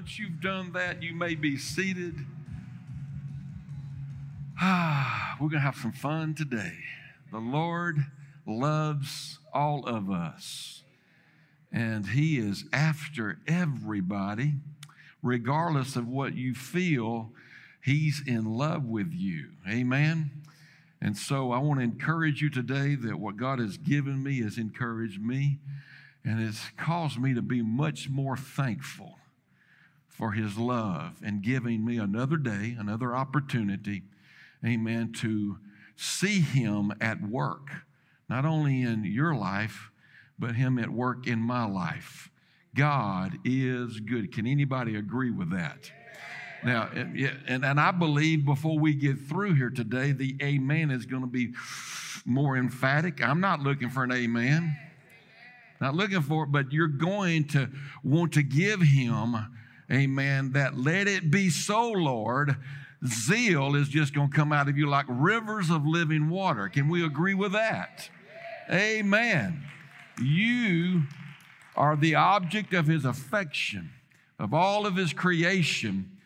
Once you've done that, you may be seated. Ah, we're going to have some fun today. The Lord loves all of us, and He is after everybody, regardless of what you feel. He's in love with you. Amen. And so I want to encourage you today that what God has given me has encouraged me and it's caused me to be much more thankful for His love and giving me another day, another opportunity, amen, to see Him at work, not only in your life, but Him at work in my life. God is good. Can anybody agree with that? Now, eh, and, and I believe before we get through here today, the amen is going to be more emphatic. I'm not looking for an amen. Not looking for it, but you're going to want to give him, amen, that let it be so, Lord. Zeal is just going to come out of you like rivers of living water. Can we agree with that? Amen. You are the object of his affection, of all of his creation.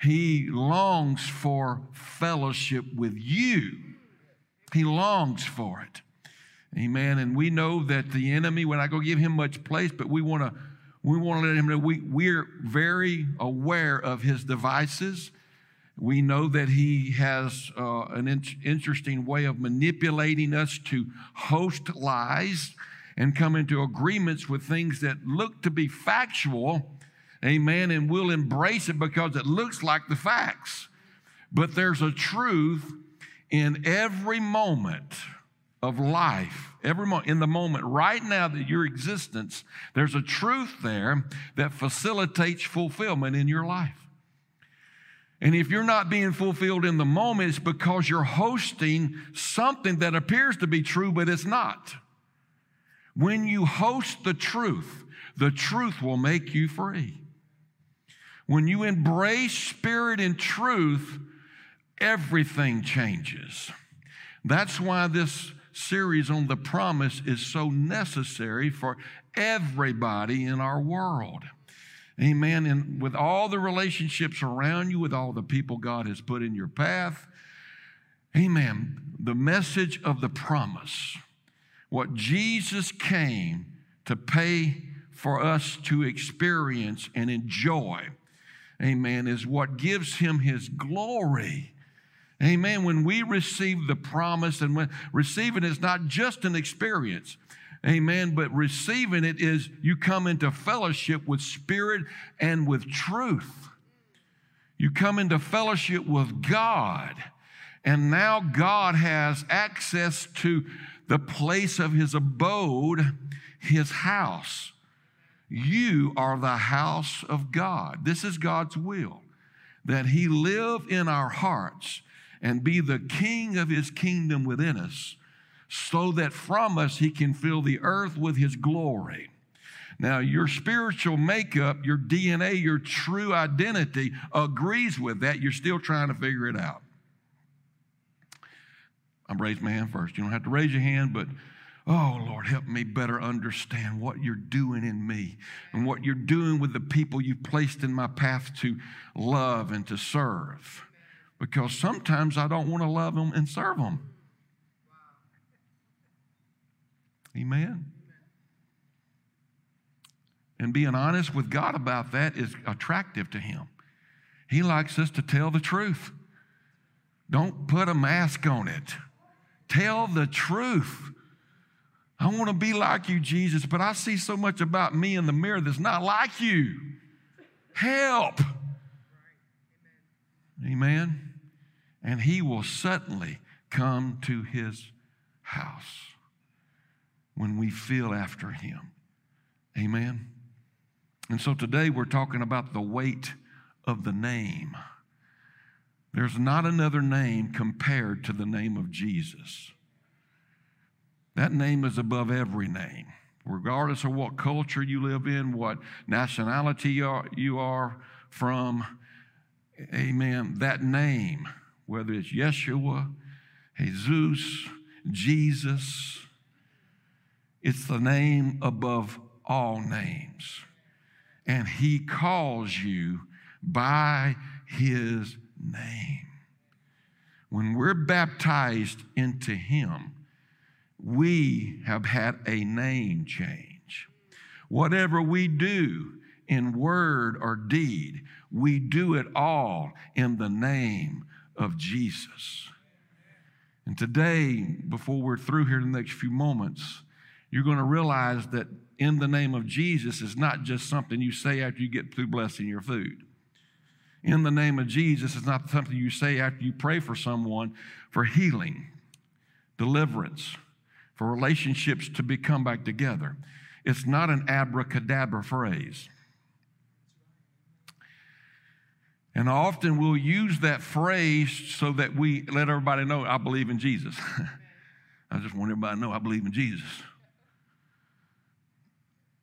He longs for fellowship with you. He longs for it. Amen. And we know that the enemy, we're not going to give him much place, but we want to we want to let him know we, we're very aware of his devices. We know that he has uh, an in- interesting way of manipulating us to host lies and come into agreements with things that look to be factual Amen. And we'll embrace it because it looks like the facts. But there's a truth in every moment of life, every moment, in the moment right now that your existence, there's a truth there that facilitates fulfillment in your life. And if you're not being fulfilled in the moment, it's because you're hosting something that appears to be true, but it's not. When you host the truth, the truth will make you free. When you embrace spirit and truth, everything changes. That's why this series on the promise is so necessary for everybody in our world. Amen. And with all the relationships around you, with all the people God has put in your path, amen. The message of the promise, what Jesus came to pay for us to experience and enjoy amen, is what gives him his glory. Amen. When we receive the promise, and when receiving is not just an experience, amen, but receiving it is you come into fellowship with spirit and with truth. You come into fellowship with God, and now God has access to the place of his abode, his house. You are the house of God. This is God's will that He live in our hearts and be the king of His kingdom within us, so that from us He can fill the earth with His glory. Now, your spiritual makeup, your DNA, your true identity agrees with that. You're still trying to figure it out. I'm raising my hand first. You don't have to raise your hand, but Oh, Lord, help me better understand what you're doing in me and what you're doing with the people you've placed in my path to love and to serve. Because sometimes I don't want to love them and serve them. Amen. And being honest with God about that is attractive to Him. He likes us to tell the truth. Don't put a mask on it. Tell the truth. I want to be like you, Jesus, but I see so much about me in the mirror that's not like you. Help. Amen. And he will suddenly come to his house when we feel after him. Amen. And so today we're talking about the weight of the name. There's not another name compared to the name of Jesus. That name is above every name, regardless of what culture you live in, what nationality you are, you are from. Amen. That name, whether it's Yeshua, Jesus, Jesus, it's the name above all names. and he calls you by his name. When we're baptized into him, we have had a name change. Whatever we do in word or deed, we do it all in the name of Jesus. And today, before we're through here in the next few moments, you're going to realize that in the name of Jesus is not just something you say after you get through blessing your food. In the name of Jesus is not something you say after you pray for someone for healing, deliverance, for relationships to become back together. It's not an abracadabra phrase. And often we'll use that phrase so that we let everybody know, I believe in Jesus. I just want everybody to know I believe in Jesus.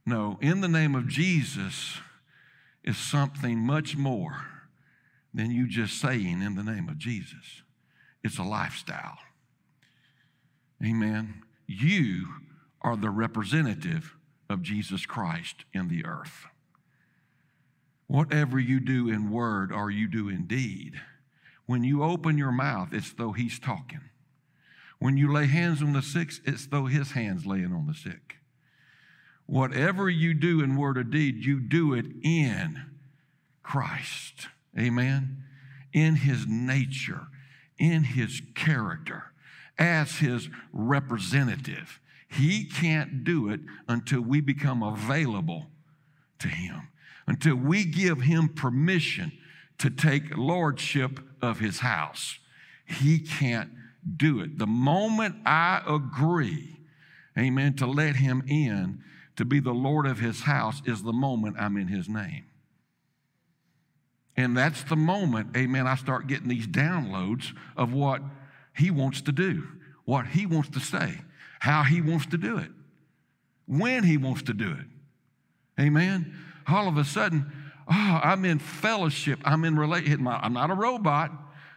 No, in the name of Jesus is something much more than you just saying in the name of Jesus. It's a lifestyle. Amen. You are the representative of Jesus Christ in the earth. Whatever you do in word or you do in deed, when you open your mouth, it's though he's talking. When you lay hands on the sick, it's though his hands laying on the sick. Whatever you do in word or deed, you do it in Christ. Amen. In his nature, in his character, as his representative. He can't do it until we become available to him until we give him permission to take lordship of his house. He can't do it. The moment I agree, amen, to let him in to be the Lord of his house is the moment I'm in his name. And that's the moment, amen, I start getting these downloads of what he wants to do, what he wants to say, how he wants to do it, when he wants to do it. Amen all of a sudden, oh, I'm in fellowship. I'm in relation. I'm not a robot.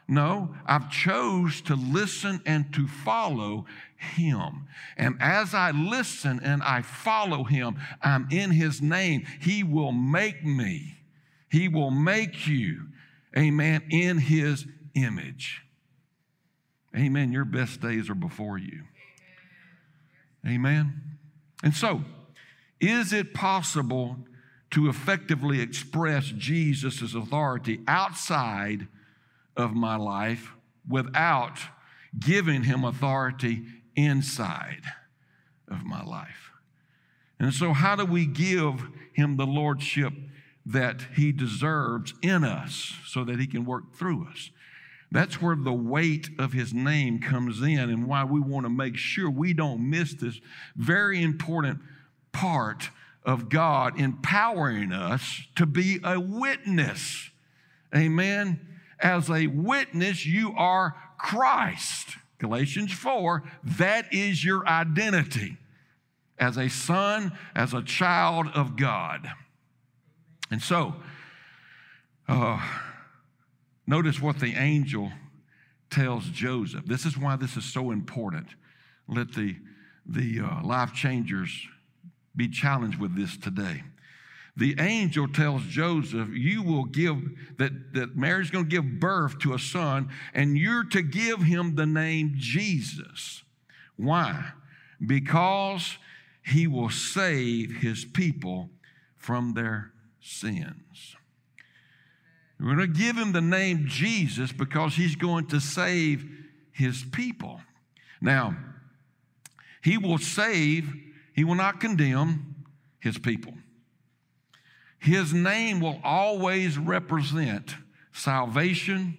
No, I've chose to listen and to follow him. And as I listen and I follow him, I'm in his name. He will make me. He will make you, amen, in his image. Amen. Your best days are before you. Amen. And so, is it possible to effectively express Jesus' authority outside of my life without giving him authority inside of my life. And so, how do we give him the lordship that he deserves in us so that he can work through us? That's where the weight of his name comes in, and why we want to make sure we don't miss this very important part of God empowering us to be a witness. Amen. As a witness, you are Christ. Galatians 4, that is your identity as a son, as a child of God. And so, uh, notice what the angel tells Joseph. This is why this is so important. Let the, the uh, life changers be challenged with this today. The angel tells Joseph, You will give, that, that Mary's going to give birth to a son, and you're to give him the name Jesus. Why? Because he will save his people from their sins. We're going to give him the name Jesus because he's going to save his people. Now, he will save he will not condemn his people. His name will always represent salvation,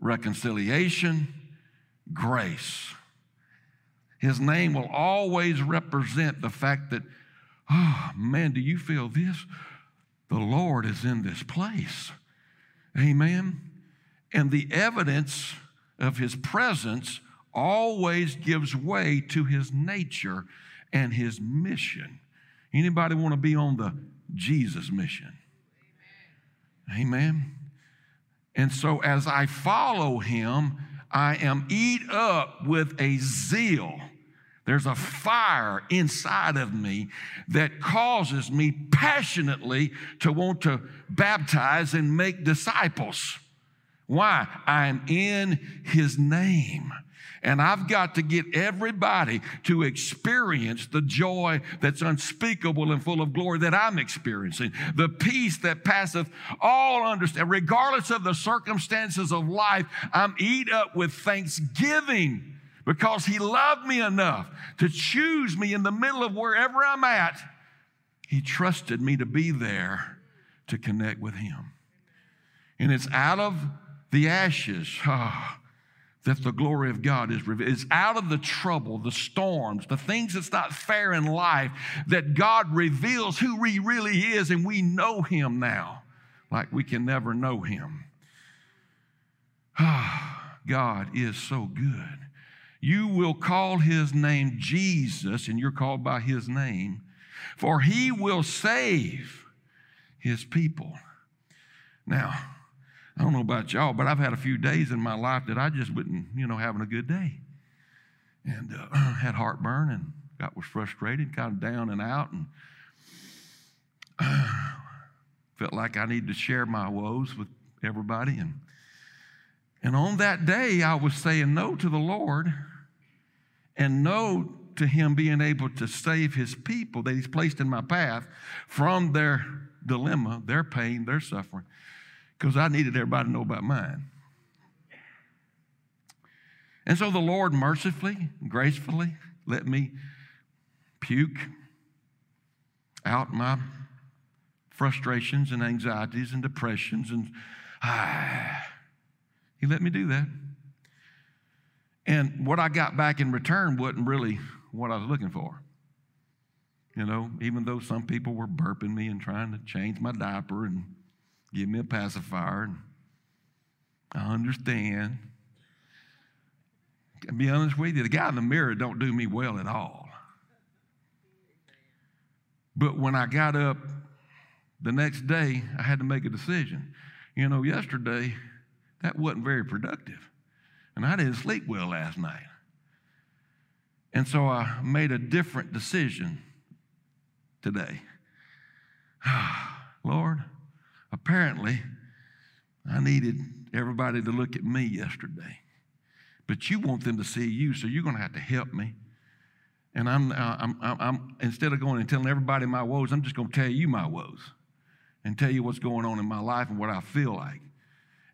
reconciliation, grace. His name will always represent the fact that, oh man, do you feel this? The Lord is in this place. Amen. And the evidence of his presence always gives way to his nature and his mission. Anybody want to be on the Jesus mission? Amen. And so as I follow him, I am eat up with a zeal There's a fire inside of me that causes me passionately to want to baptize and make disciples. Why? I'm in His name. And I've got to get everybody to experience the joy that's unspeakable and full of glory that I'm experiencing. The peace that passeth all understanding. Regardless of the circumstances of life, I'm eat up with thanksgiving because he loved me enough to choose me in the middle of wherever I'm at. He trusted me to be there to connect with him. And it's out of the ashes oh, that the glory of God is. It's out of the trouble, the storms, the things that's not fair in life that God reveals who He really is, and we know Him now like we can never know Him. God is so good. You will call his name Jesus, and you're called by his name, for he will save his people. Now, I don't know about y'all, but I've had a few days in my life that I just wasn't, you know, having a good day. And uh, had heartburn and got was frustrated, kind of down and out, and uh, felt like I needed to share my woes with everybody. And, and on that day, I was saying no to the Lord and no to him being able to save his people that he's placed in my path from their dilemma, their pain, their suffering, because I needed everybody to know about mine. And so the Lord mercifully, gracefully let me puke out my frustrations and anxieties and depressions and ah, he let me do that. And what I got back in return wasn't really what I was looking for. You know, even though some people were burping me and trying to change my diaper and give me a pacifier, I understand. Be honest with you, the guy in the mirror don't do me well at all. But when I got up the next day, I had to make a decision. You know, yesterday, that wasn't very productive. And I didn't sleep well last night. And so I made a different decision today. Lord, apparently I needed everybody to look at me yesterday. But you want them to see you, so you're going to have to help me. And I'm, I'm, I'm, I'm, instead of going and telling everybody my woes, I'm just going to tell you my woes and tell you what's going on in my life and what I feel like.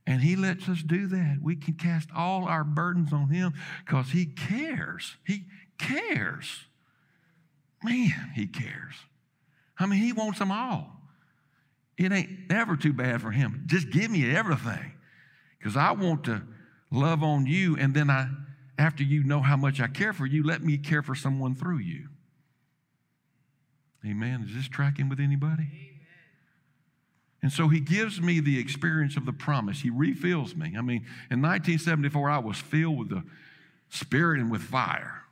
And He lets us do that. We can cast all our burdens on Him because He cares. He cares. Man, He cares. I mean, He wants them all. It ain't ever too bad for Him. Just give me everything because I want to love on you. And then I, after you know how much I care for you, let me care for someone through you. Amen. Is this tracking with anybody? And so he gives me the experience of the promise. He refills me. I mean, in 1974, I was filled with the Spirit and with fire.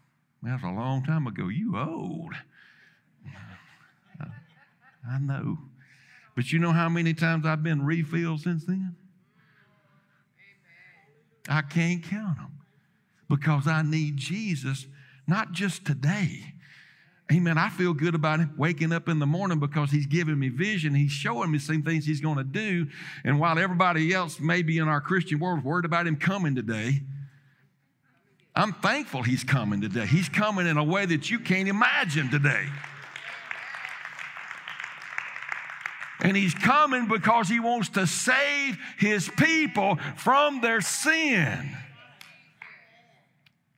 That's a long time ago. You old. I know. But you know how many times I've been refilled since then? I can't count them because I need Jesus, not just today, Amen. I feel good about him waking up in the morning because he's giving me vision. He's showing me some things he's going to do. And while everybody else, maybe in our Christian world, worried about him coming today, I'm thankful he's coming today. He's coming in a way that you can't imagine today. And he's coming because he wants to save his people from their sin.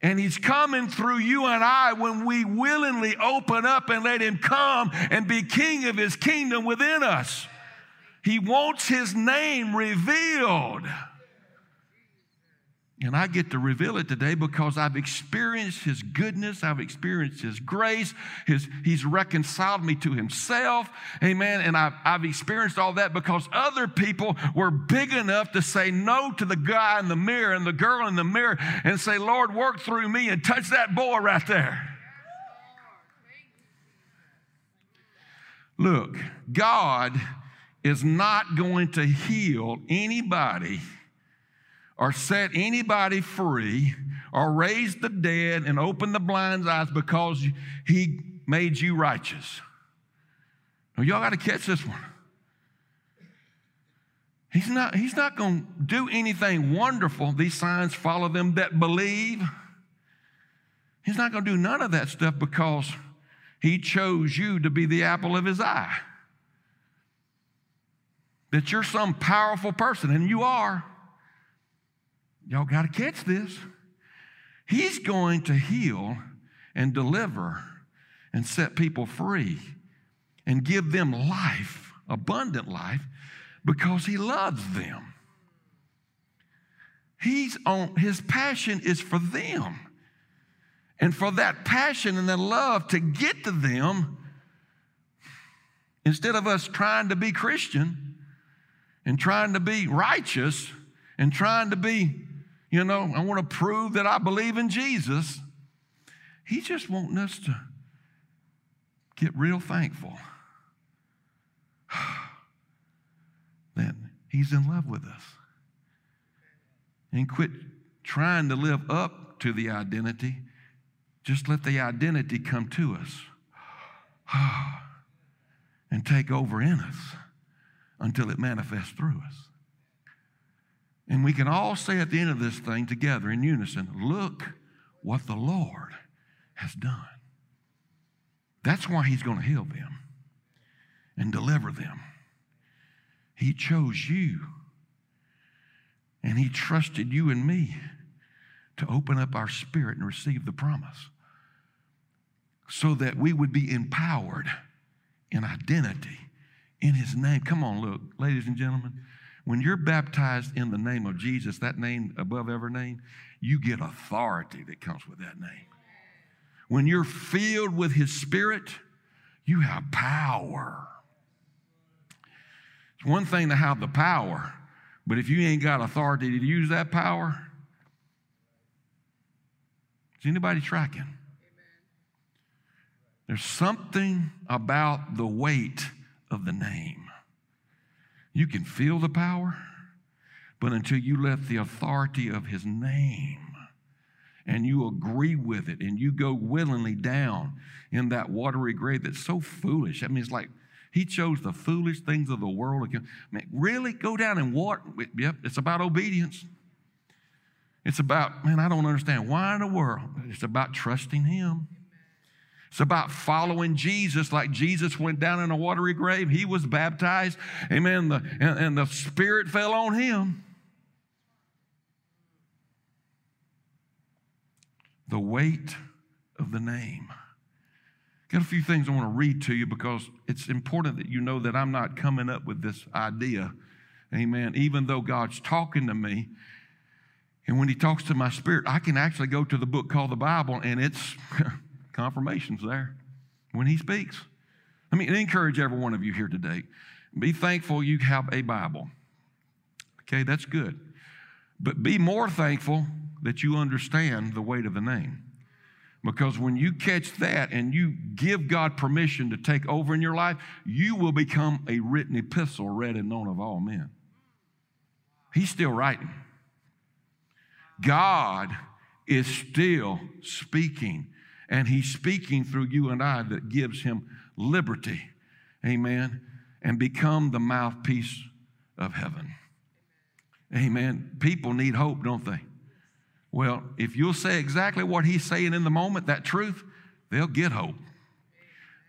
And he's coming through you and I when we willingly open up and let him come and be king of his kingdom within us. He wants his name revealed. And I get to reveal it today because I've experienced His goodness. I've experienced His grace. His, he's reconciled me to Himself. Amen. And I've, I've experienced all that because other people were big enough to say no to the guy in the mirror and the girl in the mirror and say, Lord, work through me and touch that boy right there. Look, God is not going to heal anybody or set anybody free or raise the dead and open the blind's eyes because he made you righteous. Now, y'all got to catch this one. He's not, he's not going to do anything wonderful. These signs follow them that believe. He's not going to do none of that stuff because he chose you to be the apple of his eye. That you're some powerful person, and you are. Y'all got to catch this. He's going to heal and deliver and set people free and give them life, abundant life, because he loves them. He's on his passion is for them. And for that passion and that love to get to them, instead of us trying to be Christian and trying to be righteous and trying to be, you know, I want to prove that I believe in Jesus, He's just wanting us to get real thankful that He's in love with us. And quit trying to live up to the identity just let the identity come to us and take over in us until it manifests through us. And we can all say at the end of this thing together in unison look what the Lord has done. That's why He's going to heal them and deliver them. He chose you, and He trusted you and me to open up our spirit and receive the promise so that we would be empowered in identity in his name. Come on, look, ladies and gentlemen. When you're baptized in the name of Jesus, that name above every name, you get authority that comes with that name. When you're filled with his spirit, you have power. It's one thing to have the power, but if you ain't got authority to use that power, is anybody tracking? There's something about the weight of the name. You can feel the power, but until you let the authority of his name and you agree with it and you go willingly down in that watery grave that's so foolish. I mean, it's like he chose the foolish things of the world. I mean, really? Go down and water? Yep, it's about obedience. It's about, man, I don't understand. Why in the world? It's about trusting Him. It's about following Jesus like Jesus went down in a watery grave. He was baptized. Amen. The, and, and the Spirit fell on him. The weight of the name. Got a few things I want to read to you because it's important that you know that I'm not coming up with this idea. Amen. Even though God's talking to me, and when he talks to my spirit, I can actually go to the book called the Bible, and it's confirmation's there when he speaks. Let me encourage every one of you here today. Be thankful you have a Bible. Okay, that's good. But be more thankful that you understand the weight of the name. Because when you catch that and you give God permission to take over in your life, you will become a written epistle read and known of all men. He's still writing. God is still speaking, and He's speaking through you and I that gives Him liberty. Amen. And become the mouthpiece of heaven. Amen. People need hope, don't they? Well, if you'll say exactly what He's saying in the moment, that truth, they'll get hope,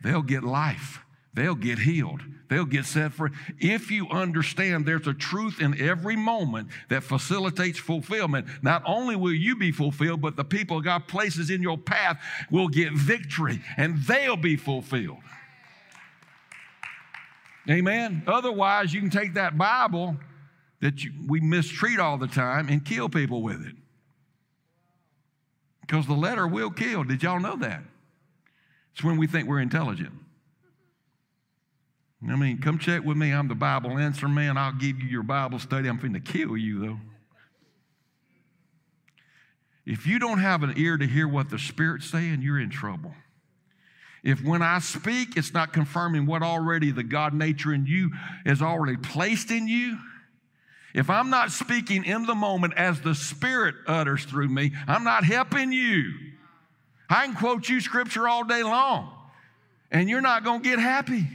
they'll get life. They'll get healed. They'll get set free. If you understand there's a truth in every moment that facilitates fulfillment, not only will you be fulfilled, but the people God places in your path will get victory and they'll be fulfilled. Amen. Otherwise, you can take that Bible that you, we mistreat all the time and kill people with it. Because the letter will kill. Did y'all know that? It's when we think we're intelligent. I mean, come check with me. I'm the Bible answer man. I'll give you your Bible study. I'm finna kill you, though. If you don't have an ear to hear what the Spirit's saying, you're in trouble. If when I speak, it's not confirming what already the God nature in you is already placed in you, If I'm not speaking in the moment as the Spirit utters through me, I'm not helping you. I can quote you scripture all day long, and you're not going to get happy.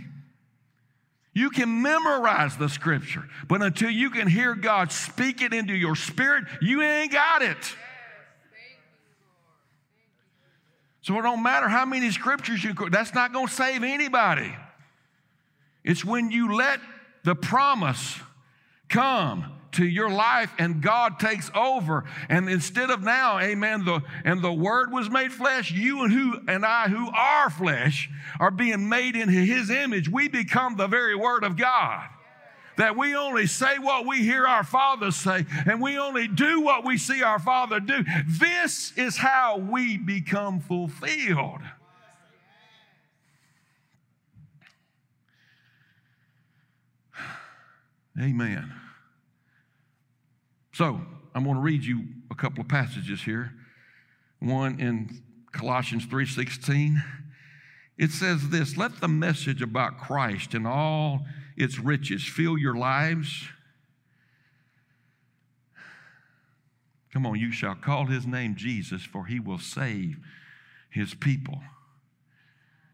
You can memorize the scripture, but until you can hear God speak it into your spirit, you ain't got it. So it don't matter how many scriptures you that's not going to save anybody. It's when you let the promise come to your life and God takes over. And instead of now, amen, the and the word was made flesh, you and who and I who are flesh are being made into his image. We become the very word of God. That we only say what we hear our Father say, and we only do what we see our Father do. This is how we become fulfilled. Amen. So, I'm going to read you a couple of passages here. One in Colossians 3:16. It says this, "Let the message about Christ and all its riches fill your lives." Come on, you shall call his name Jesus, for he will save his people.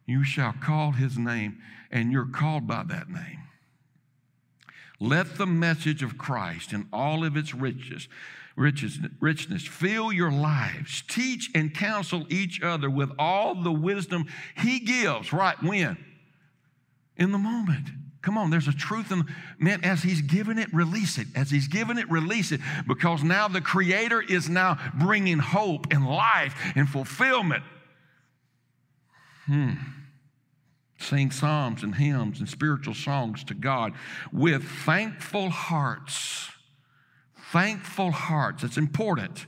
You shall call his name, and you're called by that name. Let the message of Christ and all of its riches, riches, richness fill your lives. Teach and counsel each other with all the wisdom He gives. Right when? In the moment. Come on, there's a truth in man, as he's given it, release it. As he's given it, release it. Because now the Creator is now bringing hope and life and fulfillment. Hmm sing psalms and hymns and spiritual songs to God with thankful hearts. Thankful hearts. It's important.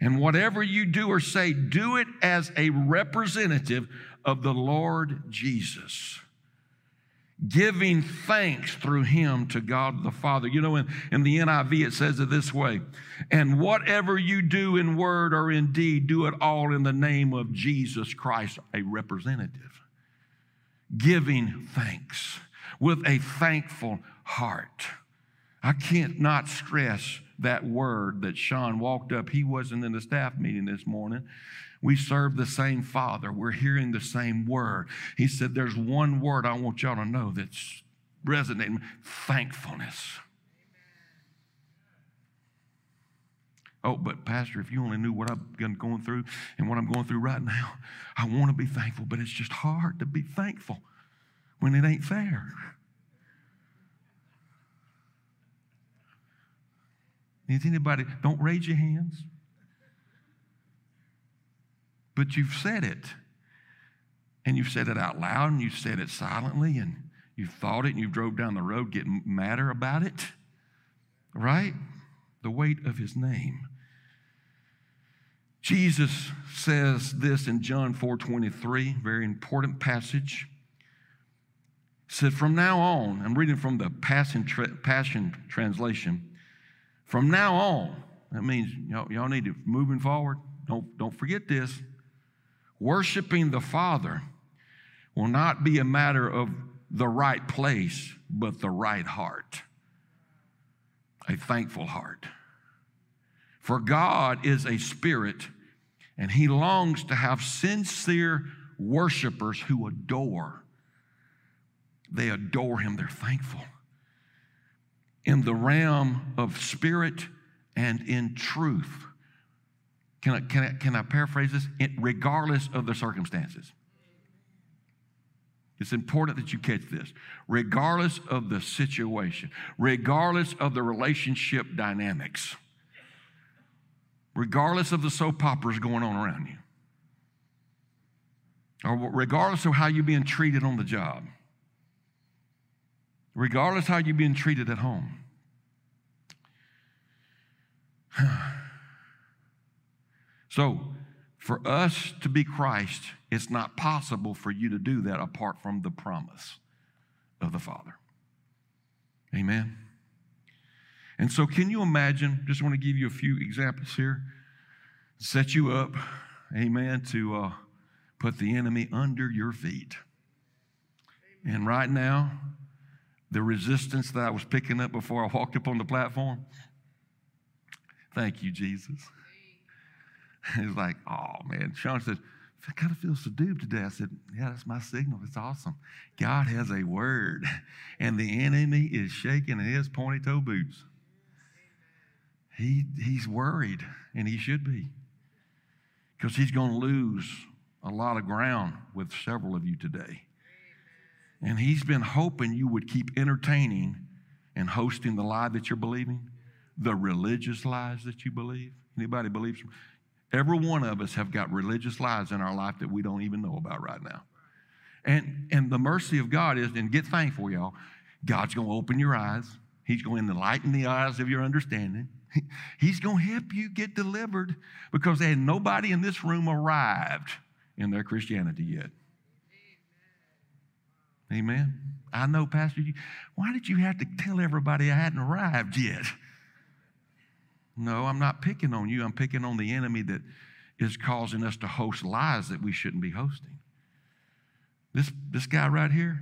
And whatever you do or say, do it as a representative of the Lord Jesus. Giving thanks through him to God the Father. You know, in, in the NIV, it says it this way And whatever you do in word or in deed, do it all in the name of Jesus Christ, a representative giving thanks with a thankful heart. I can't not stress that word that Sean walked up. He wasn't in the staff meeting this morning. We serve the same Father. We're hearing the same word. He said, There's one word I want y'all to know that's resonating thankfulness. Oh, but Pastor, if you only knew what I've been going through and what I'm going through right now, I want to be thankful, but it's just hard to be thankful when it ain't fair. Is anybody, don't raise your hands. But you've said it. And you've said it out loud and you've said it silently and you've thought it and you've drove down the road getting madder about it. Right? The weight of his name. Jesus says this in John 4 23, very important passage. Said, From now on, I'm reading from the Passion, tra- Passion Translation. From now on, that means y'all, y'all need to moving forward. Don't, don't forget this. Worshiping the Father will not be a matter of the right place, but the right heart. A thankful heart. For God is a spirit, and He longs to have sincere worshipers who adore. They adore Him, they're thankful. In the realm of spirit and in truth. Can I, can I, can I paraphrase this? It, regardless of the circumstances. It's important that you catch this. Regardless of the situation, regardless of the relationship dynamics regardless of the soap operas going on around you, or regardless of how you're being treated on the job, regardless how you're being treated at home. so, for us to be Christ, it's not possible for you to do that apart from the promise of the Father. Amen. And so, can you imagine? Just want to give you a few examples here. Set you up, amen, to uh, put the enemy under your feet. And right now, the resistance that I was picking up before I walked up on the platform. Thank you, Jesus. He's like, oh man. Sean said, I kind of feel subdued today. I said, Yeah, that's my signal. It's awesome. God has a word, and the enemy is shaking in his pointy toe boots. He, he's worried, and he should be, because he's going to lose a lot of ground with several of you today. And he's been hoping you would keep entertaining and hosting the lie that you're believing, the religious lies that you believe. Anybody believes? Every one of us have got religious lies in our life that we don't even know about right now. And, and the mercy of God is, and get thankful, y'all, God's going to open your eyes. He's going to enlighten the eyes of your understanding. He's going to help you get delivered because ain't nobody in this room arrived in their Christianity yet. Amen. I know, Pastor, you, why did you have to tell everybody I hadn't arrived yet? No, I'm not picking on you. I'm picking on the enemy that is causing us to host lies that we shouldn't be hosting. This, this guy right here,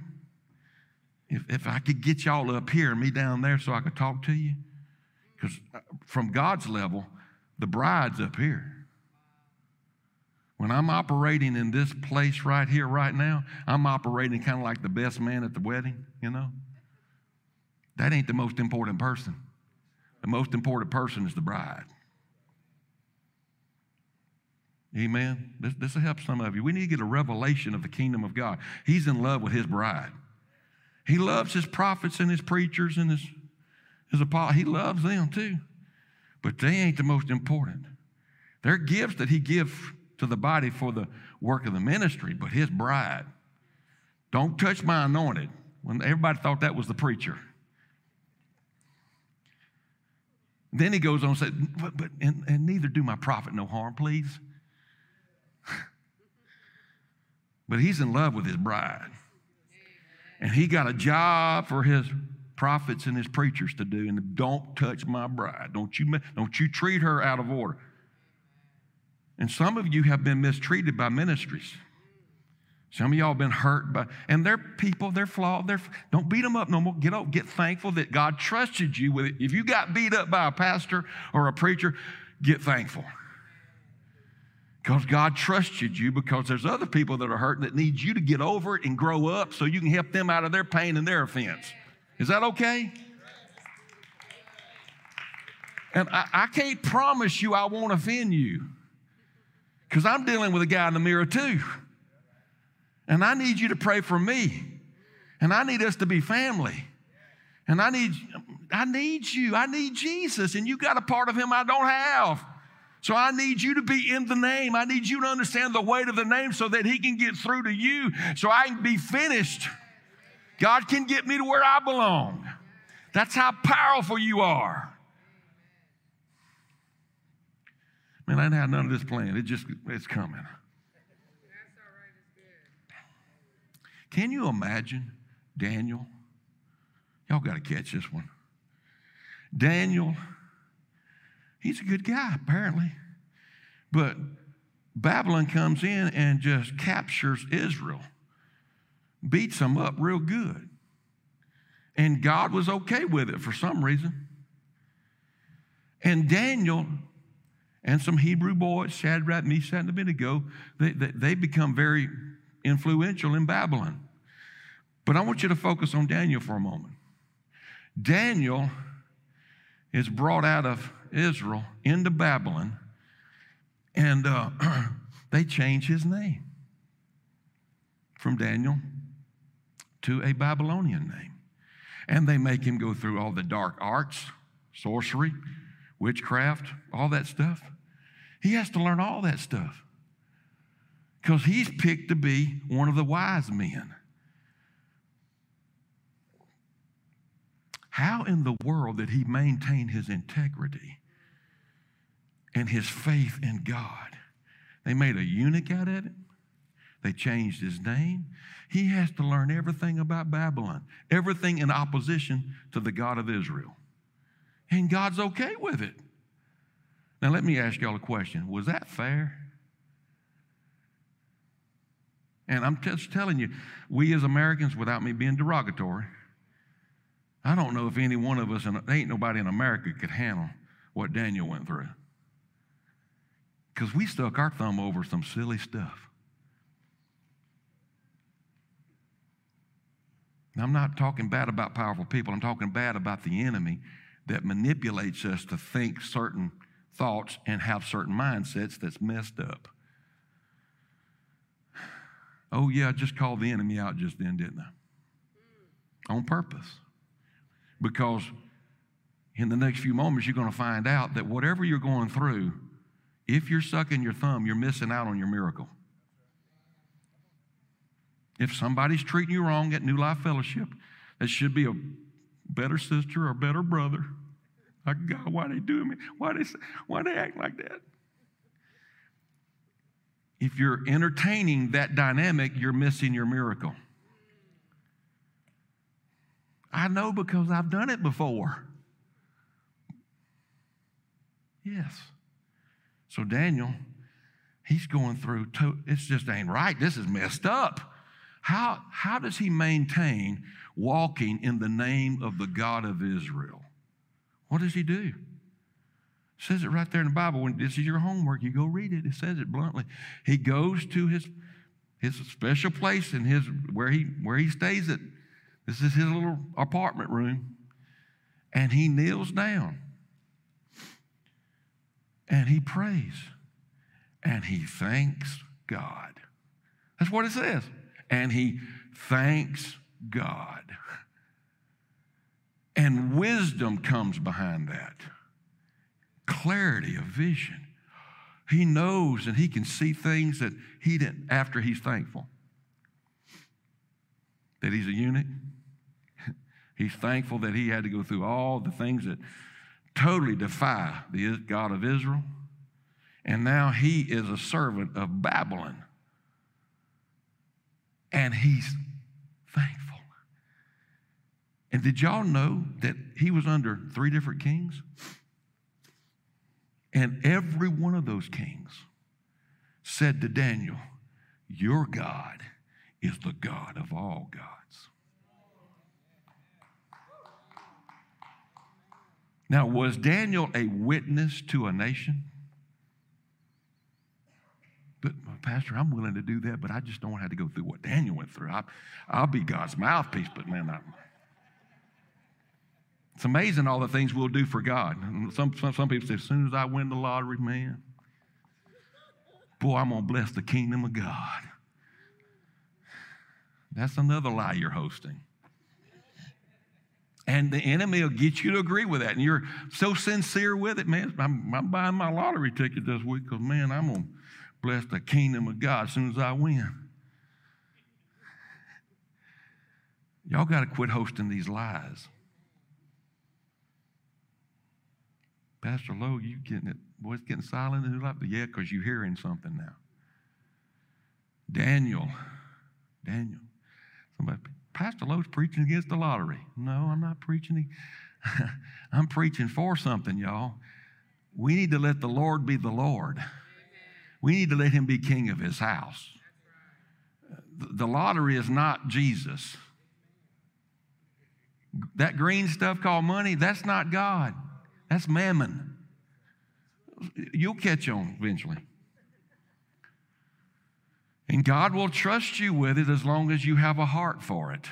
if, if I could get y'all up here and me down there so I could talk to you, because uh, from God's level, the bride's up here. When I'm operating in this place right here, right now, I'm operating kind of like the best man at the wedding, you know? That ain't the most important person. The most important person is the bride. Amen. This, this will help some of you. We need to get a revelation of the kingdom of God. He's in love with his bride. He loves his prophets and his preachers and his, his apostles. He loves them too. But they ain't the most important. They're gifts that he gives to the body for the work of the ministry, but his bride. Don't touch my anointed. When everybody thought that was the preacher. Then he goes on and says, but, but and, and neither do my prophet no harm, please. but he's in love with his bride. And he got a job for his prophets and his preachers to do. And don't touch my bride. Don't you, don't you treat her out of order. And some of you have been mistreated by ministries. Some of y'all been hurt by, and they're people, they're flawed. They're, don't beat them up no more. Get up, get thankful that God trusted you with it. If you got beat up by a pastor or a preacher, get thankful. Because God trusted you because there's other people that are hurting that need you to get over it and grow up so you can help them out of their pain and their offense. Is that okay? And I, I can't promise you I won't offend you because I'm dealing with a guy in the mirror too. And I need you to pray for me. And I need us to be family. And I need, I need you. I need Jesus. And you got a part of him I don't have. So I need you to be in the name. I need you to understand the weight of the name so that he can get through to you so I can be finished. God can get me to where I belong. That's how powerful you are. Man, I didn't have none of this planned. It just, it's coming. Can you imagine Daniel? Y'all got to catch this one. Daniel, he's a good guy, apparently. But Babylon comes in and just captures Israel, beats them up real good. And God was okay with it for some reason. And Daniel and some Hebrew boys, Shadrach, Meshach, and Abednego, they, they, they become very influential in Babylon. But I want you to focus on Daniel for a moment. Daniel is brought out of Israel into Babylon, and uh, they change his name from Daniel to a Babylonian name. And they make him go through all the dark arts, sorcery, witchcraft, all that stuff. He has to learn all that stuff because he's picked to be one of the wise men. How in the world did he maintain his integrity and his faith in God? They made a eunuch out of it. They changed his name. He has to learn everything about Babylon, everything in opposition to the God of Israel. And God's okay with it. Now, let me ask y'all a question Was that fair? And I'm just telling you, we as Americans, without me being derogatory, I don't know if any one of us, and ain't nobody in America could handle what Daniel went through. Because we stuck our thumb over some silly stuff. Now, I'm not talking bad about powerful people. I'm talking bad about the enemy that manipulates us to think certain thoughts and have certain mindsets that's messed up. Oh, yeah, I just called the enemy out just then, didn't I? On purpose. Because in the next few moments, you're going to find out that whatever you're going through, if you're sucking your thumb, you're missing out on your miracle. If somebody's treating you wrong at New Life Fellowship, that should be a better sister or a better brother. Like, God, why they doing me? Why they, why they act like that? If you're entertaining that dynamic, you're missing your miracle. I know because I've done it before. Yes. So Daniel, he's going through, it's just ain't right. This is messed up. How, how does he maintain walking in the name of the God of Israel? What does he do? It says it right there in the Bible. When this is your homework, you go read it. It says it bluntly. He goes to his his special place in his where he where he stays at. This is his little apartment room, and he kneels down and he prays and he thanks God. That's what it says and he thanks God. And wisdom comes behind that clarity of vision. He knows and he can see things that he didn't after he's thankful. That he's a eunuch. He's thankful that he had to go through all the things that totally defy the God of Israel. And now he is a servant of Babylon and he's thankful. And did y'all know that he was under three different kings? And every one of those kings said to Daniel, Your God is the God of all gods. Now, was Daniel a witness to a nation? But, Pastor, I'm willing to do that, but I just don't have to go through what Daniel went through. I, I'll be God's mouthpiece, but man, I, it's amazing all the things we'll do for God. Some, some, some people say, as soon as I win the lottery, man, boy, I'm going to bless the kingdom of God. That's another lie you're hosting. And the enemy will get you to agree with that. And you're so sincere with it, man. I'm, I'm buying my lottery ticket this week because, man, I'm going bless the kingdom of God as soon as I win. Y'all got to quit hosting these lies. Pastor Lowe, you getting it? Boy, it's getting silent in the life. Yeah, because you're hearing something now. Daniel, Daniel. Somebody, Pastor Lowe's preaching against the lottery. No, I'm not preaching. I'm preaching for something, y'all. We need to let the Lord be the Lord. We need to let him be king of his house. The lottery is not Jesus. That green stuff called money, that's not God. That's mammon. You'll catch on eventually. And God will trust you with it as long as you have a heart for it.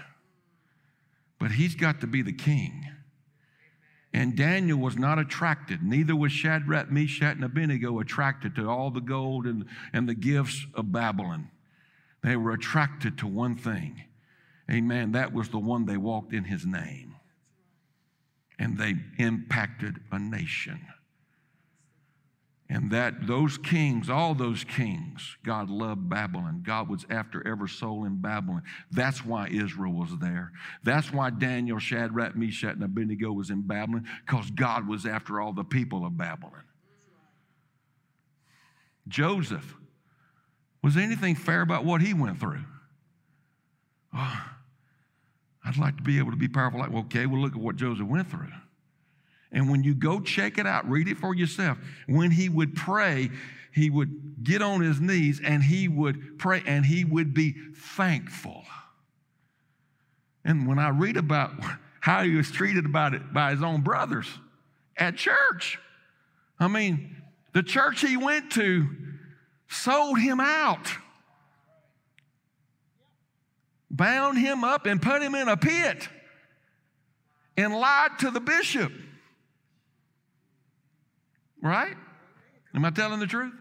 But He's got to be the king. And Daniel was not attracted, neither was Shadrach, Meshach, and Abednego attracted to all the gold and, and the gifts of Babylon. They were attracted to one thing. Amen. That was the one they walked in his name. And they impacted a nation. And that those kings, all those kings, God loved Babylon. God was after every soul in Babylon. That's why Israel was there. That's why Daniel, Shadrach, Meshach, and Abednego was in Babylon, because God was after all the people of Babylon. Joseph, was anything fair about what he went through? Oh, I'd like to be able to be powerful like, okay, well, look at what Joseph went through. And when you go check it out, read it for yourself. When he would pray, he would get on his knees and he would pray and he would be thankful. And when I read about how he was treated about it by his own brothers at church. I mean, the church he went to sold him out, bound him up, and put him in a pit, and lied to the bishop. Right? Am I telling the truth?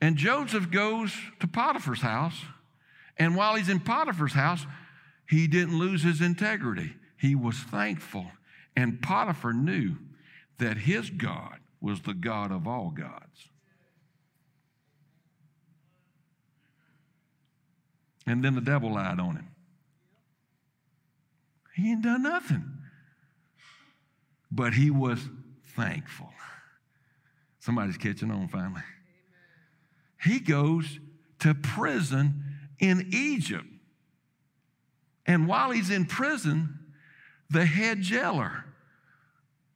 And Joseph goes to Potiphar's house, and while he's in Potiphar's house, he didn't lose his integrity. He was thankful. And Potiphar knew that his God was the God of all gods. And then the devil lied on him. He ain't done nothing. But he was thankful. Somebody's catching on finally. He goes to prison in Egypt. And while he's in prison, the head jailer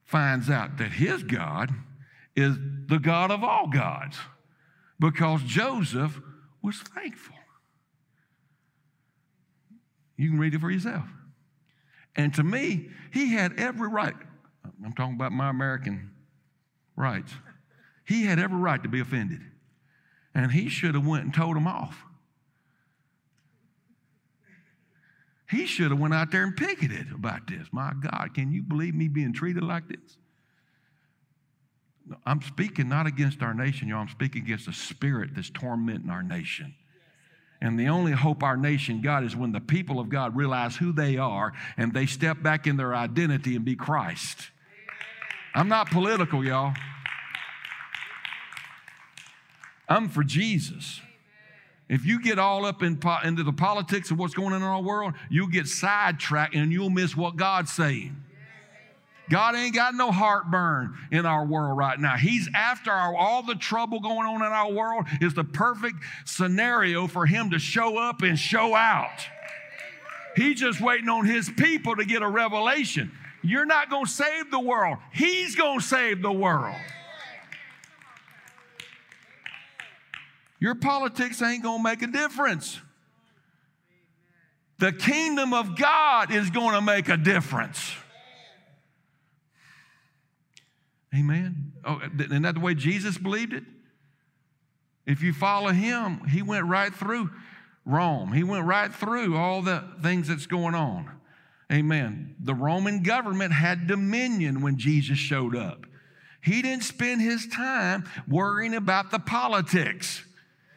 finds out that his God is the God of all gods because Joseph was thankful. You can read it for yourself. And to me, he had every right. I'm talking about my American rights. He had every right to be offended. And he should have went and told him off. He should have went out there and picketed about this. My God, can you believe me being treated like this? I'm speaking not against our nation, y'all. I'm speaking against the spirit that's tormenting our nation. And the only hope our nation got is when the people of God realize who they are and they step back in their identity and be Christ. I'm not political, y'all. I'm for Jesus. If you get all up in po- into the politics of what's going on in our world, you'll get sidetracked and you'll miss what God's saying. God ain't got no heartburn in our world right now. He's after our, all the trouble going on in our world is the perfect scenario for him to show up and show out. He's just waiting on his people to get a revelation. You're not going to save the world. He's going to save the world. Your politics ain't going to make a difference. The kingdom of God is going to make a difference. Amen. Oh, isn't that the way Jesus believed it? If you follow him, he went right through Rome. He went right through all the things that's going on. Amen. The Roman government had dominion when Jesus showed up. He didn't spend his time worrying about the politics.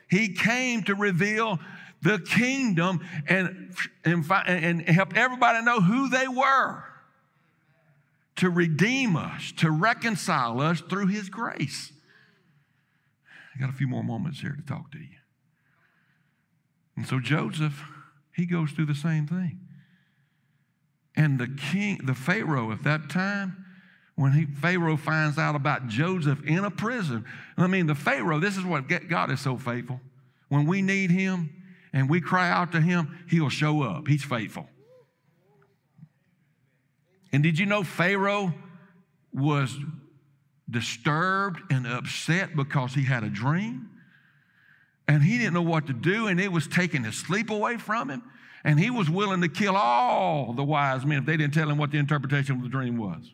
He came to reveal the kingdom and, and, and help everybody know who they were, to redeem us, to reconcile us through His grace. I got a few more moments here to talk to you. And so Joseph, he goes through the same thing. And the king, the Pharaoh at that time, when he, Pharaoh finds out about Joseph in a prison. I mean, the Pharaoh, this is what God is so faithful. When we need him and we cry out to him, he'll show up. He's faithful. And did you know Pharaoh was disturbed and upset because he had a dream? And he didn't know what to do, and it was taking his sleep away from him. And he was willing to kill all the wise men if they didn't tell him what the interpretation of the dream was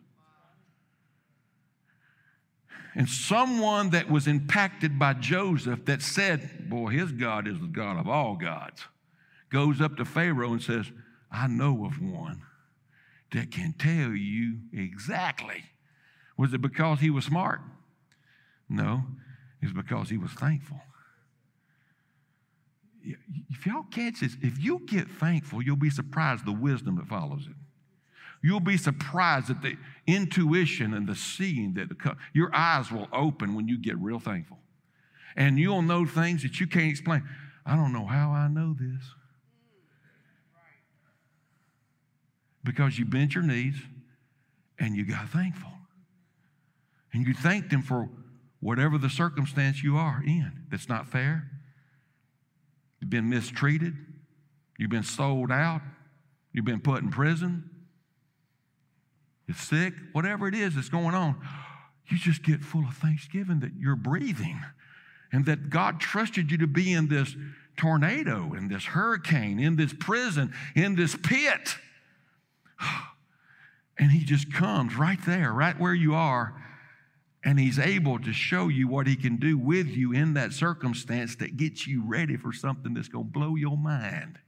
and someone that was impacted by Joseph that said, Boy, his God is the God of all gods, goes up to Pharaoh and says, I know of one that can tell you exactly. Was it because he was smart? No, it's because he was thankful. If y'all catch this, if you get thankful, you'll be surprised the wisdom that follows it. You'll be surprised at the intuition and the seeing that your eyes will open when you get real thankful. And you'll know things that you can't explain. I don't know how I know this. Because you bent your knees and you got thankful. And you thanked Him for whatever the circumstance you are in that's not fair. You've been mistreated. You've been sold out. You've been put in prison you're sick, whatever it is that's going on, you just get full of thanksgiving that you're breathing and that God trusted you to be in this tornado, in this hurricane, in this prison, in this pit. And he just comes right there, right where you are, and he's able to show you what he can do with you in that circumstance that gets you ready for something that's going to blow your mind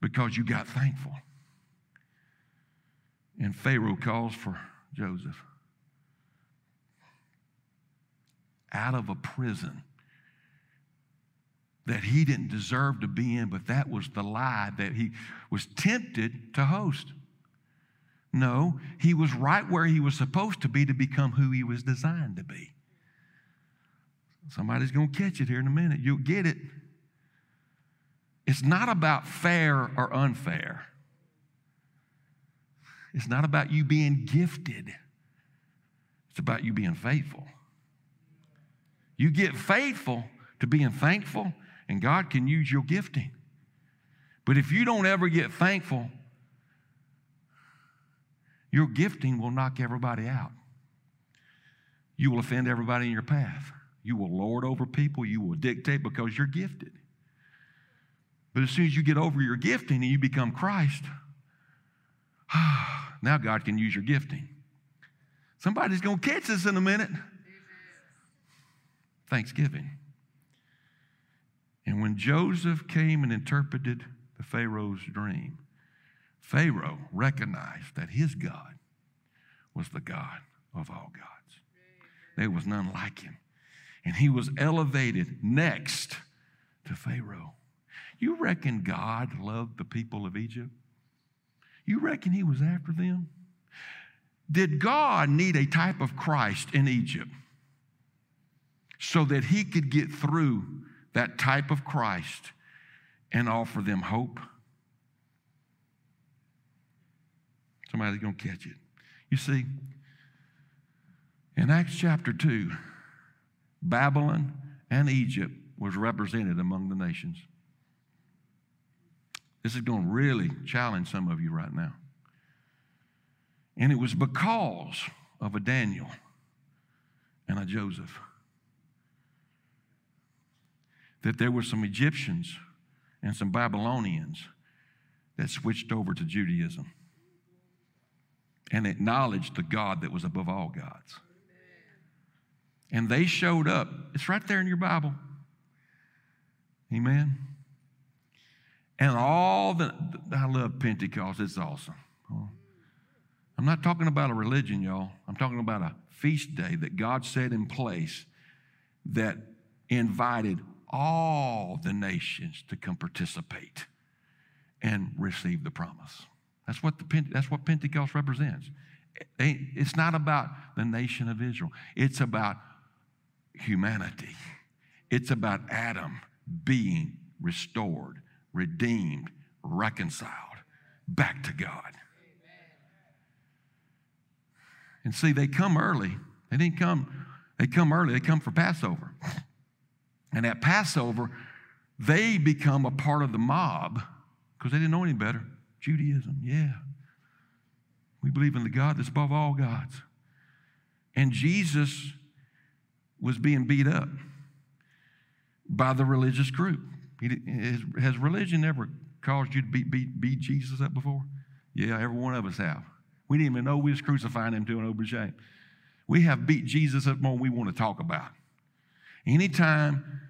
because you got thankful. And Pharaoh calls for Joseph out of a prison that he didn't deserve to be in, but that was the lie that he was tempted to host. No, he was right where he was supposed to be to become who he was designed to be. Somebody's going to catch it here in a minute. You'll get it. It's not about fair or unfair. It's not about you being gifted. It's about you being faithful. You get faithful to being thankful, and God can use your gifting. But if you don't ever get thankful your gifting will knock everybody out. You will offend everybody in your path. You will lord over people. You will dictate because you're gifted. But as soon as you get over your gifting and you become Christ, now God can use your gifting. Somebody's going to catch this in a minute. Thanksgiving. And when Joseph came and interpreted the Pharaoh's dream, Pharaoh recognized that his God was the God of all gods. There was none like him. And he was elevated next to Pharaoh. You reckon God loved the people of Egypt? You reckon he was after them? Did God need a type of Christ in Egypt so that he could get through that type of Christ and offer them hope? Somebody's going to catch it. You see, in Acts chapter 2, Babylon and Egypt was represented among the nations. This is going to really challenge some of you right now. And it was because of a Daniel and a Joseph that there were some Egyptians and some Babylonians that switched over to Judaism and acknowledged the God that was above all gods. And they showed up. It's right there in your Bible. Amen. And all the, I love Pentecost. It's awesome. I'm not talking about a religion, y'all. I'm talking about a feast day that God set in place that invited all the nations to come participate and receive the promise. That's what, the, that's what Pentecost represents. It's not about the nation of Israel, it's about humanity. It's about Adam being restored, redeemed, reconciled back to God. And see, they come early. They didn't come, they come early, they come for Passover. And at Passover, they become a part of the mob because they didn't know any better. Judaism, yeah. We believe in the God that's above all gods. And Jesus was being beat up by the religious group. Has religion ever caused you to beat, beat, beat Jesus up before? Yeah, every one of us have. We didn't even know we was crucifying him to an open shame. We have beat Jesus up more than we want to talk about. Anytime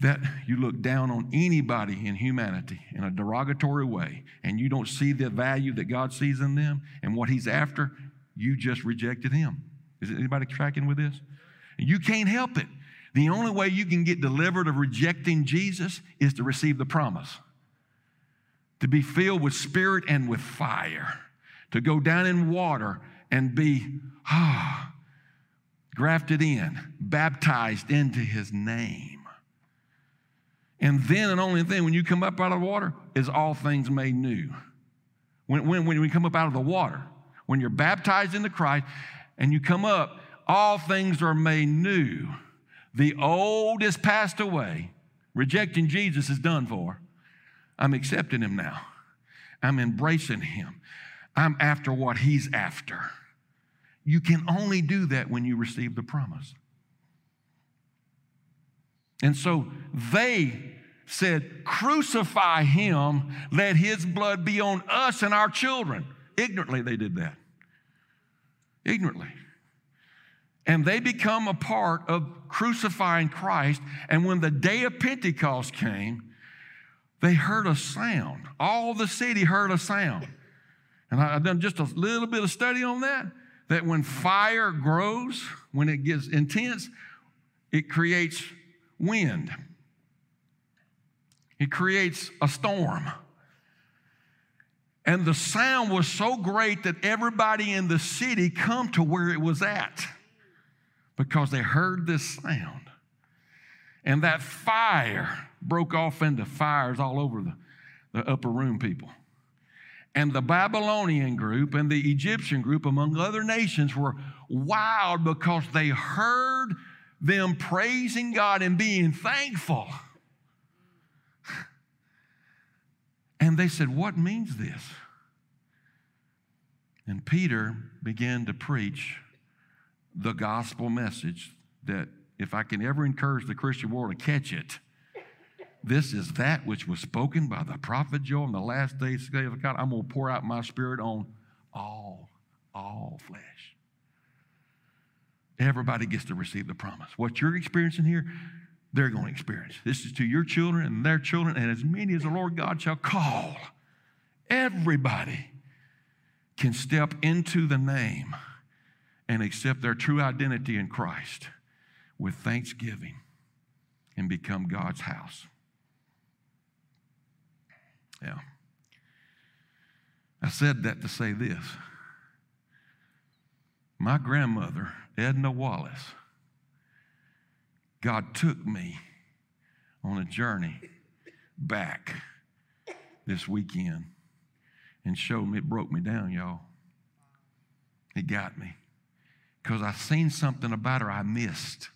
that you look down on anybody in humanity in a derogatory way and you don't see the value that God sees in them and what He's after, you just rejected Him. Is anybody tracking with this? You can't help it. The only way you can get delivered of rejecting Jesus is to receive the promise, to be filled with spirit and with fire, to go down in water and be ah, grafted in, baptized into His name. And then and only thing, when you come up out of the water, is all things made new. When, when, when we come up out of the water, when you're baptized into Christ and you come up, all things are made new. The old is passed away. Rejecting Jesus is done for. I'm accepting him now. I'm embracing him. I'm after what he's after. You can only do that when you receive the promise. And so they said, Crucify him, let his blood be on us and our children. Ignorantly, they did that. Ignorantly. And they become a part of crucifying Christ. And when the day of Pentecost came, they heard a sound. All the city heard a sound. And I've done just a little bit of study on that. That when fire grows, when it gets intense, it creates wind. It creates a storm. And the sound was so great that everybody in the city come to where it was at because they heard this sound. And that fire broke off into fires all over the, the upper room people. And the Babylonian group and the Egyptian group, among other nations, were wild because they heard them praising God and being thankful. And they said, What means this? And Peter began to preach the gospel message that if I can ever encourage the Christian world to catch it, this is that which was spoken by the prophet Joel in the last days of God. I'm going to pour out my spirit on all, all flesh. Everybody gets to receive the promise. What you're experiencing here, they're going to experience. This is to your children and their children, and as many as the Lord God shall call. Everybody can step into the name and accept their true identity in Christ with thanksgiving and become God's house. Yeah. I said that to say this. My grandmother, Edna Wallace, God took me on a journey back this weekend and showed me, it broke me down, y'all. It got me. Because I seen something about her I missed.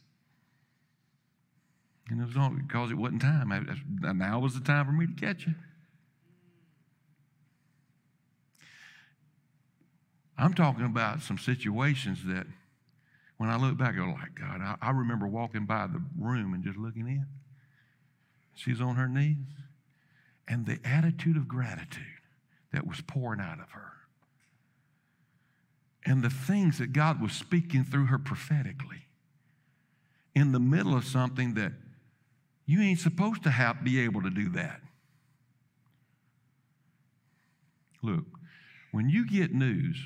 And it was all because it wasn't time. now was the time for me to catch it. I'm talking about some situations that when I look back, I go, like, God, I, I remember walking by the room and just looking in. She's on her knees. And the attitude of gratitude that was pouring out of her. And the things that God was speaking through her prophetically in the middle of something that you ain't supposed to have be able to do that. Look, when you get news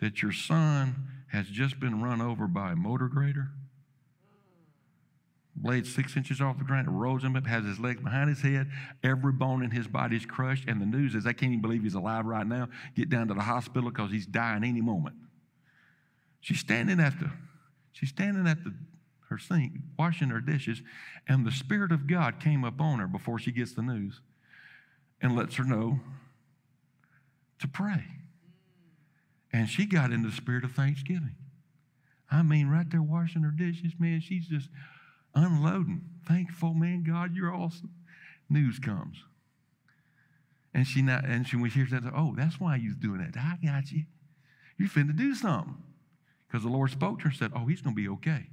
that your son has just been run over by a motor grader. Blade six inches off the ground, rolls him up, has his legs behind his head, every bone in his body is crushed, and the news is, I can't even believe he's alive right now. Get down to the hospital because he's dying any moment. She's standing at the, she's standing at the her sink, washing her dishes, and the Spirit of God came upon her before she gets the news and lets her know to pray. And she got in the spirit of thanksgiving. I mean, right there washing her dishes, man, she's just unloading. Thankful, man, God, you're awesome. News comes. And she not, and she when she hears that, oh, that's why you're doing that. I got you. You're finna do something. Because the Lord spoke to her and said, Oh, he's gonna be okay.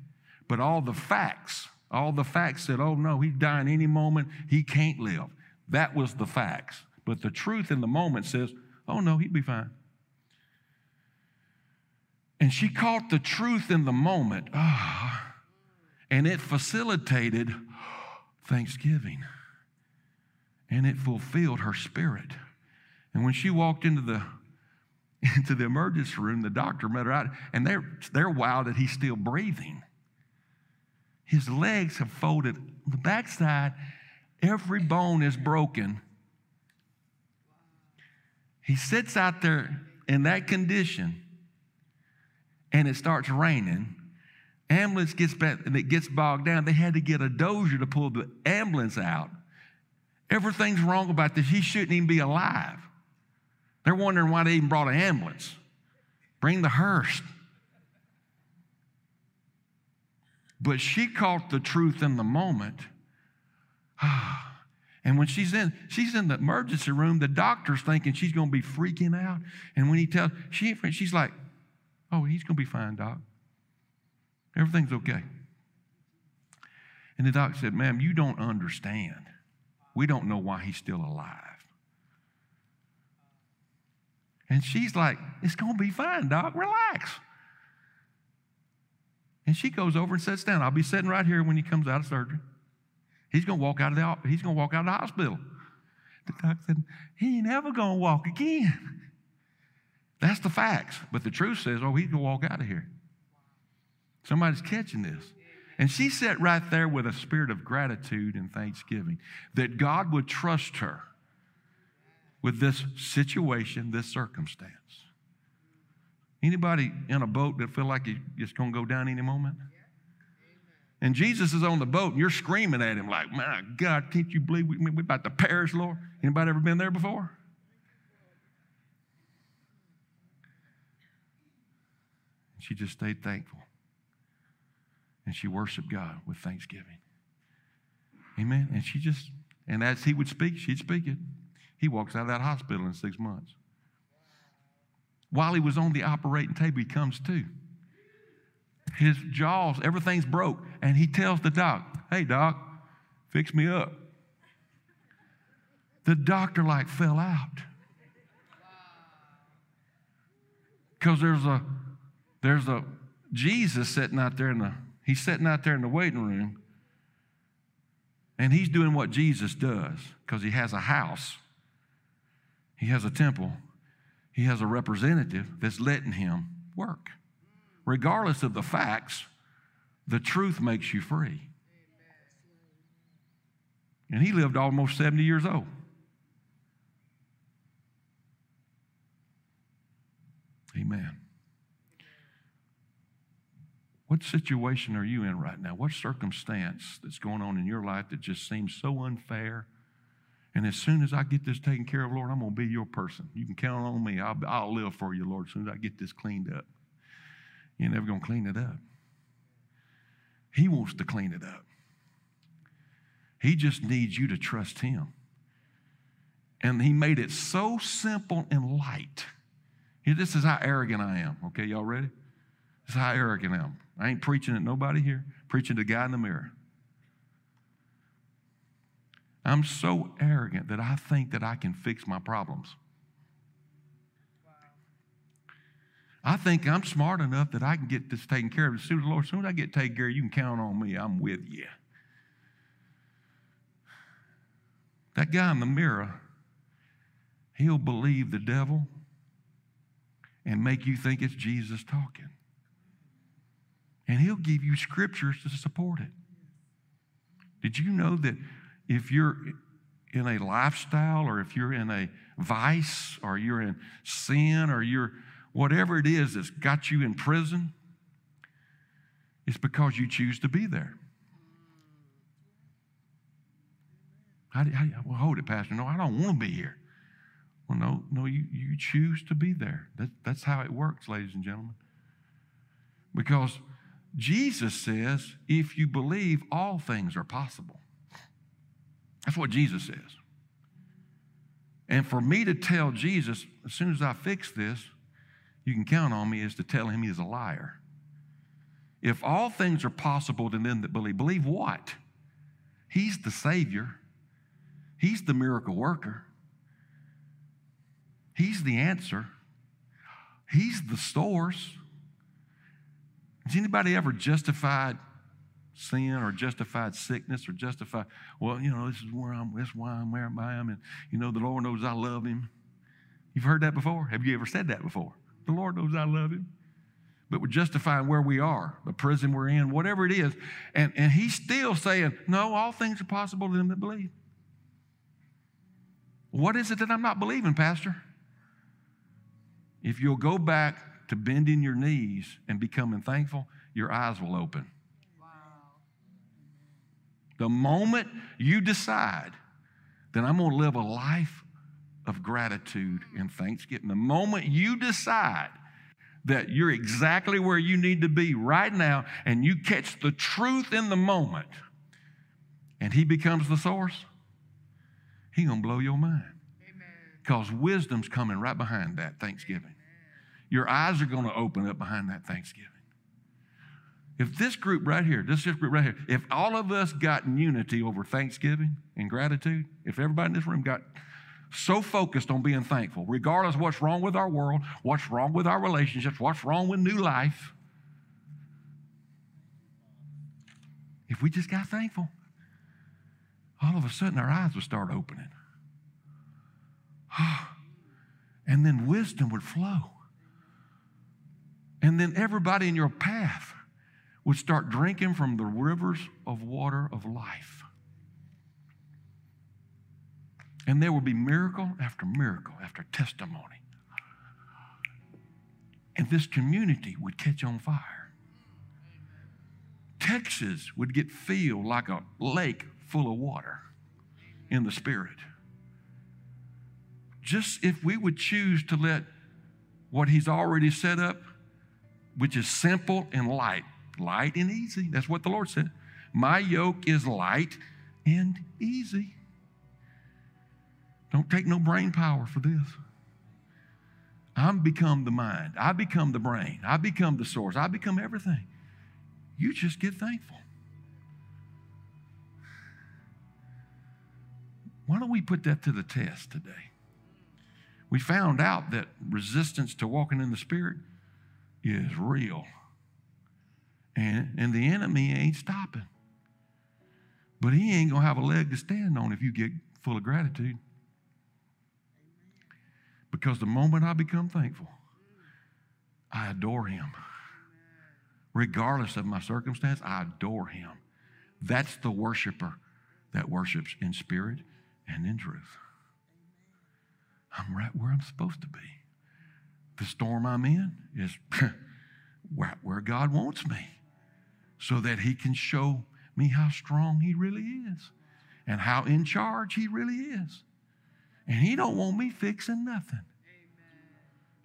But all the facts, all the facts said, Oh no, he's dying any moment, he can't live. That was the facts. But the truth in the moment says, Oh no, he'd be fine. And she caught the truth in the moment. Oh, and it facilitated thanksgiving. And it fulfilled her spirit. And when she walked into the into the emergency room, the doctor met her out, and they're they're wild that he's still breathing. His legs have folded the backside, every bone is broken. He sits out there in that condition and it starts raining. Ambulance gets back and it gets bogged down. They had to get a dozer to pull the ambulance out. Everything's wrong about this. He shouldn't even be alive. They're wondering why they even brought an ambulance. Bring the hearse. But she caught the truth in the moment. And when she's in, she's in the emergency room, the doctor's thinking she's going to be freaking out. And when he tells, she, she's like, Oh, he's going to be fine, Doc. Everything's okay. And the doc said, Ma'am, you don't understand. We don't know why he's still alive. And she's like, It's going to be fine, doc. Relax. And she goes over and sits down. I'll be sitting right here when he comes out of surgery. He's going to walk out of the, he's going to walk out of the hospital. The doc said, He ain't ever going to walk again. That's the facts. But the truth says, Oh, he can walk out of here. Somebody's catching this. And she sat right there with a spirit of gratitude and thanksgiving that God would trust her with this situation, this circumstance. Anybody in a boat that feel like it's going to go down any moment? And Jesus is on the boat, and you're screaming at him like, "My God, can't you believe we, we're about to perish, Lord?" Anybody ever been there before? She just stayed thankful. And she worshiped God with thanksgiving. Amen. And she just, and as he would speak, she'd speak it. He walks out of that hospital in six months. While he was on the operating table, he comes to. His jaws, everything's broke. And he tells the doc, hey, doc, fix me up. The doctor like fell out. Because there's a there's a Jesus sitting out there in the he's sitting out there in the waiting room and he's doing what Jesus does because he has a house. He has a temple. He has a representative that's letting him work. Regardless of the facts, the truth makes you free. And he lived almost 70 years old. Amen. What situation are you in right now? What circumstance that's going on in your life that just seems so unfair? And as soon as I get this taken care of, Lord, I'm going to be your person. You can count on me. I'll, I'll live for you, Lord, as soon as I get this cleaned up. You're never going to clean it up. He wants to clean it up. He just needs you to trust Him. And He made it so simple and light. This is how arrogant I am. Okay, y'all ready? This is how arrogant I am. I ain't preaching at nobody here, preaching to guy in the mirror. I'm so arrogant that I think that I can fix my problems. I think I'm smart enough that I can get this taken care of. As soon as, Lord, as soon as I get taken care of, you can count on me. I'm with you. That guy in the mirror, he'll believe the devil and make you think it's Jesus talking. And he'll give you scriptures to support it. Did you know that if you're in a lifestyle or if you're in a vice or you're in sin or you're whatever it is that's got you in prison, it's because you choose to be there. How do, how, well, hold it, Pastor. No, I don't want to be here. Well, no, no, you, you choose to be there. That, that's how it works, ladies and gentlemen. Because Jesus says, if you believe, all things are possible. That's what Jesus says. And for me to tell Jesus, as soon as I fix this, you can count on me, is to tell him he's a liar. If all things are possible to them that believe, believe what? He's the Savior, He's the miracle worker, He's the answer, He's the source. Has anybody ever justified sin or justified sickness or justified, well, you know, this is where I'm, this is why I'm where I am, and you know, the Lord knows I love him. You've heard that before? Have you ever said that before? The Lord knows I love him. But we're justifying where we are, the prison we're in, whatever it is. And, and he's still saying, no, all things are possible to them that believe. What is it that I'm not believing, Pastor? If you'll go back to bending your knees and becoming thankful, your eyes will open. Wow. The moment you decide that I'm going to live a life of gratitude and thanksgiving, the moment you decide that you're exactly where you need to be right now and you catch the truth in the moment and he becomes the source, He's going to blow your mind. Because wisdom's coming right behind that thanksgiving. Your eyes are going to open up behind that thanksgiving. If this group right here, this group right here, if all of us got in unity over thanksgiving and gratitude, if everybody in this room got so focused on being thankful, regardless of what's wrong with our world, what's wrong with our relationships, what's wrong with new life, if we just got thankful, all of a sudden our eyes would start opening. And then wisdom would flow. And then everybody in your path would start drinking from the rivers of water of life. And there would be miracle after miracle after testimony. And this community would catch on fire. Texas would get filled like a lake full of water in the spirit. Just if we would choose to let what he's already set up, which is simple and light, light and easy. That's what the Lord said. My yoke is light and easy. Don't take no brain power for this. I'm become the mind. I become the brain. I become the source. I become everything. You just get thankful. Why don't we put that to the test today? We found out that resistance to walking in the Spirit is real. And, and the enemy ain't stopping. But he ain't going to have a leg to stand on if you get full of gratitude. Because the moment I become thankful, I adore him. Regardless of my circumstance, I adore him. That's the worshiper that worships in spirit and in truth. I'm right where I'm supposed to be. The storm I'm in is where, where God wants me so that He can show me how strong He really is and how in charge He really is. And He don't want me fixing nothing.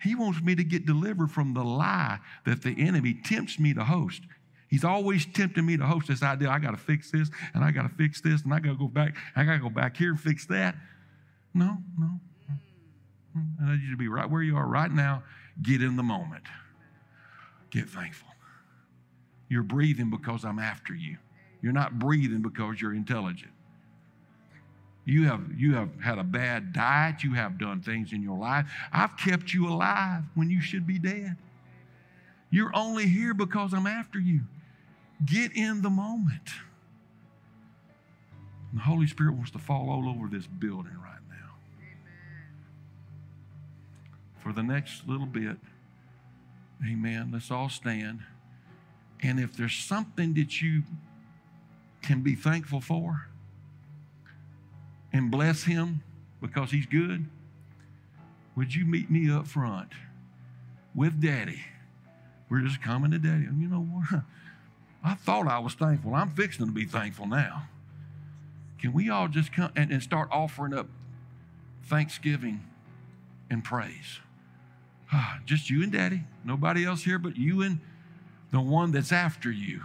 He wants me to get delivered from the lie that the enemy tempts me to host. He's always tempting me to host this idea I got to fix this, and I got to fix this, and I got to go back, I got to go back here and fix that. No, no. I need you to be right where you are right now. Get in the moment. Get thankful. You're breathing because I'm after you. You're not breathing because you're intelligent. You have, you have had a bad diet. You have done things in your life. I've kept you alive when you should be dead. You're only here because I'm after you. Get in the moment. And the Holy Spirit wants to fall all over this building right For the next little bit, amen, let's all stand. And if there's something that you can be thankful for and bless Him because He's good, would you meet me up front with Daddy? We're just coming to Daddy. And you know what? I thought I was thankful. I'm fixing to be thankful now. Can we all just come and, and start offering up thanksgiving and praise? just you and Daddy. Nobody else here but you and the one that's after you.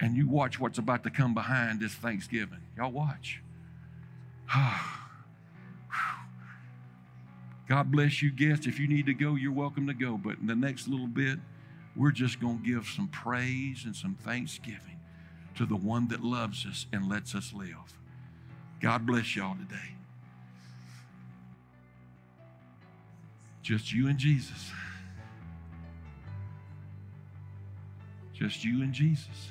And you watch what's about to come behind this Thanksgiving. Y'all watch. God bless you, guests. If you need to go, you're welcome to go. But in the next little bit, we're just going to give some praise and some thanksgiving to the one that loves us and lets us live. God bless y'all today. Just you and Jesus. Just you and Jesus.